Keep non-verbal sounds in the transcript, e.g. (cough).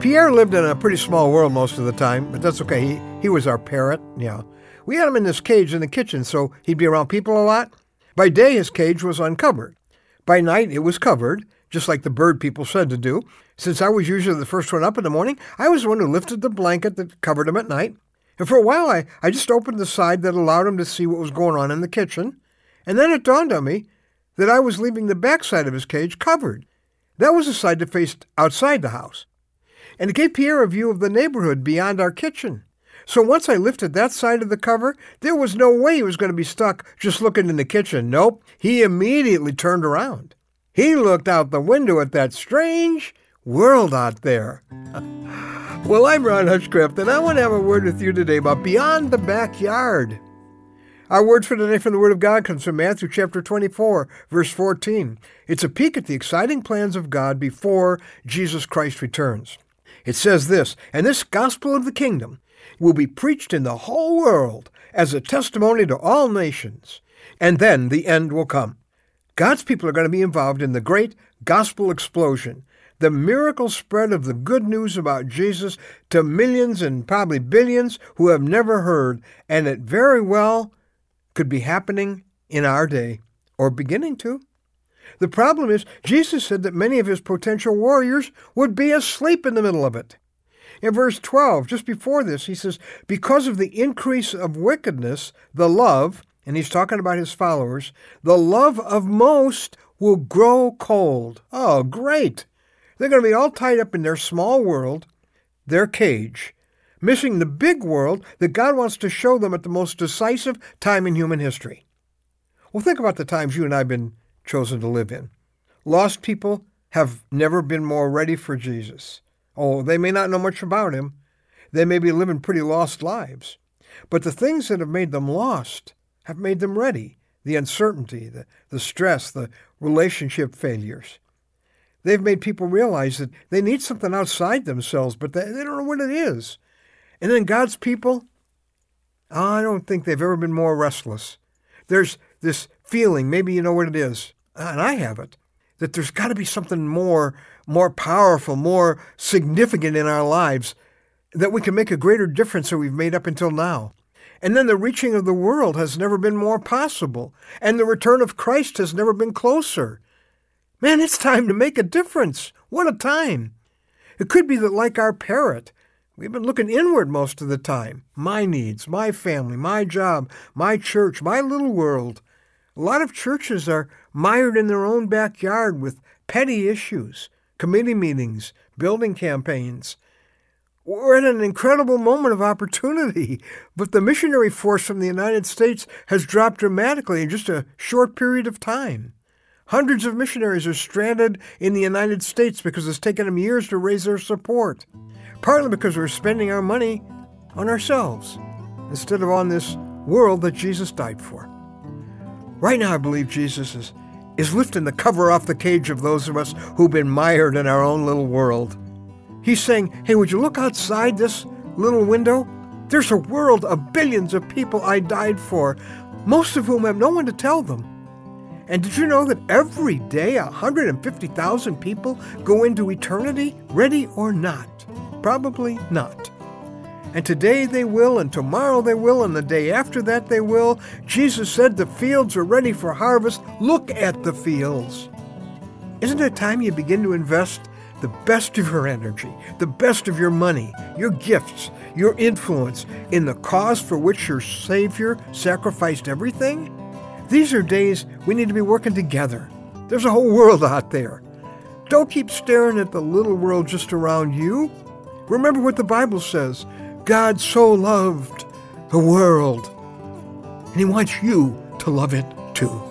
Pierre lived in a pretty small world most of the time, but that's okay. He, he was our parrot, yeah. We had him in this cage in the kitchen, so he'd be around people a lot. By day, his cage was uncovered. By night, it was covered, just like the bird people said to do. Since I was usually the first one up in the morning, I was the one who lifted the blanket that covered him at night. And for a while, I, I just opened the side that allowed him to see what was going on in the kitchen. And then it dawned on me that I was leaving the back side of his cage covered. That was the side that faced outside the house. And it gave Pierre a view of the neighborhood beyond our kitchen. So once I lifted that side of the cover, there was no way he was going to be stuck just looking in the kitchen. Nope, he immediately turned around. He looked out the window at that strange world out there. (laughs) well, I'm Ron Hutchcraft, and I want to have a word with you today about beyond the backyard. Our word for today from the Word of God comes from Matthew chapter 24, verse 14. It's a peek at the exciting plans of God before Jesus Christ returns. It says this, and this gospel of the kingdom will be preached in the whole world as a testimony to all nations, and then the end will come. God's people are going to be involved in the great gospel explosion, the miracle spread of the good news about Jesus to millions and probably billions who have never heard, and it very well could be happening in our day, or beginning to. The problem is, Jesus said that many of his potential warriors would be asleep in the middle of it. In verse 12, just before this, he says, Because of the increase of wickedness, the love, and he's talking about his followers, the love of most will grow cold. Oh, great! They're going to be all tied up in their small world, their cage, missing the big world that God wants to show them at the most decisive time in human history. Well, think about the times you and I have been chosen to live in. Lost people have never been more ready for Jesus. Oh, they may not know much about him. They may be living pretty lost lives. But the things that have made them lost have made them ready the uncertainty, the, the stress, the relationship failures. They've made people realize that they need something outside themselves, but they, they don't know what it is. And then God's people, I don't think they've ever been more restless. There's this feeling, maybe you know what it is, Ah, and I have it, that there's got to be something more, more powerful, more significant in our lives that we can make a greater difference than we've made up until now. And then the reaching of the world has never been more possible, and the return of Christ has never been closer. Man, it's time to make a difference. What a time! It could be that, like our parrot, We've been looking inward most of the time. My needs, my family, my job, my church, my little world. A lot of churches are mired in their own backyard with petty issues, committee meetings, building campaigns. We're at an incredible moment of opportunity, but the missionary force from the United States has dropped dramatically in just a short period of time. Hundreds of missionaries are stranded in the United States because it's taken them years to raise their support partly because we're spending our money on ourselves instead of on this world that Jesus died for. Right now, I believe Jesus is, is lifting the cover off the cage of those of us who've been mired in our own little world. He's saying, Hey, would you look outside this little window? There's a world of billions of people I died for, most of whom have no one to tell them. And did you know that every day 150,000 people go into eternity, ready or not? Probably not. And today they will, and tomorrow they will, and the day after that they will. Jesus said the fields are ready for harvest. Look at the fields. Isn't it time you begin to invest the best of your energy, the best of your money, your gifts, your influence in the cause for which your Savior sacrificed everything? These are days we need to be working together. There's a whole world out there. Don't keep staring at the little world just around you. Remember what the Bible says God so loved the world, and He wants you to love it too.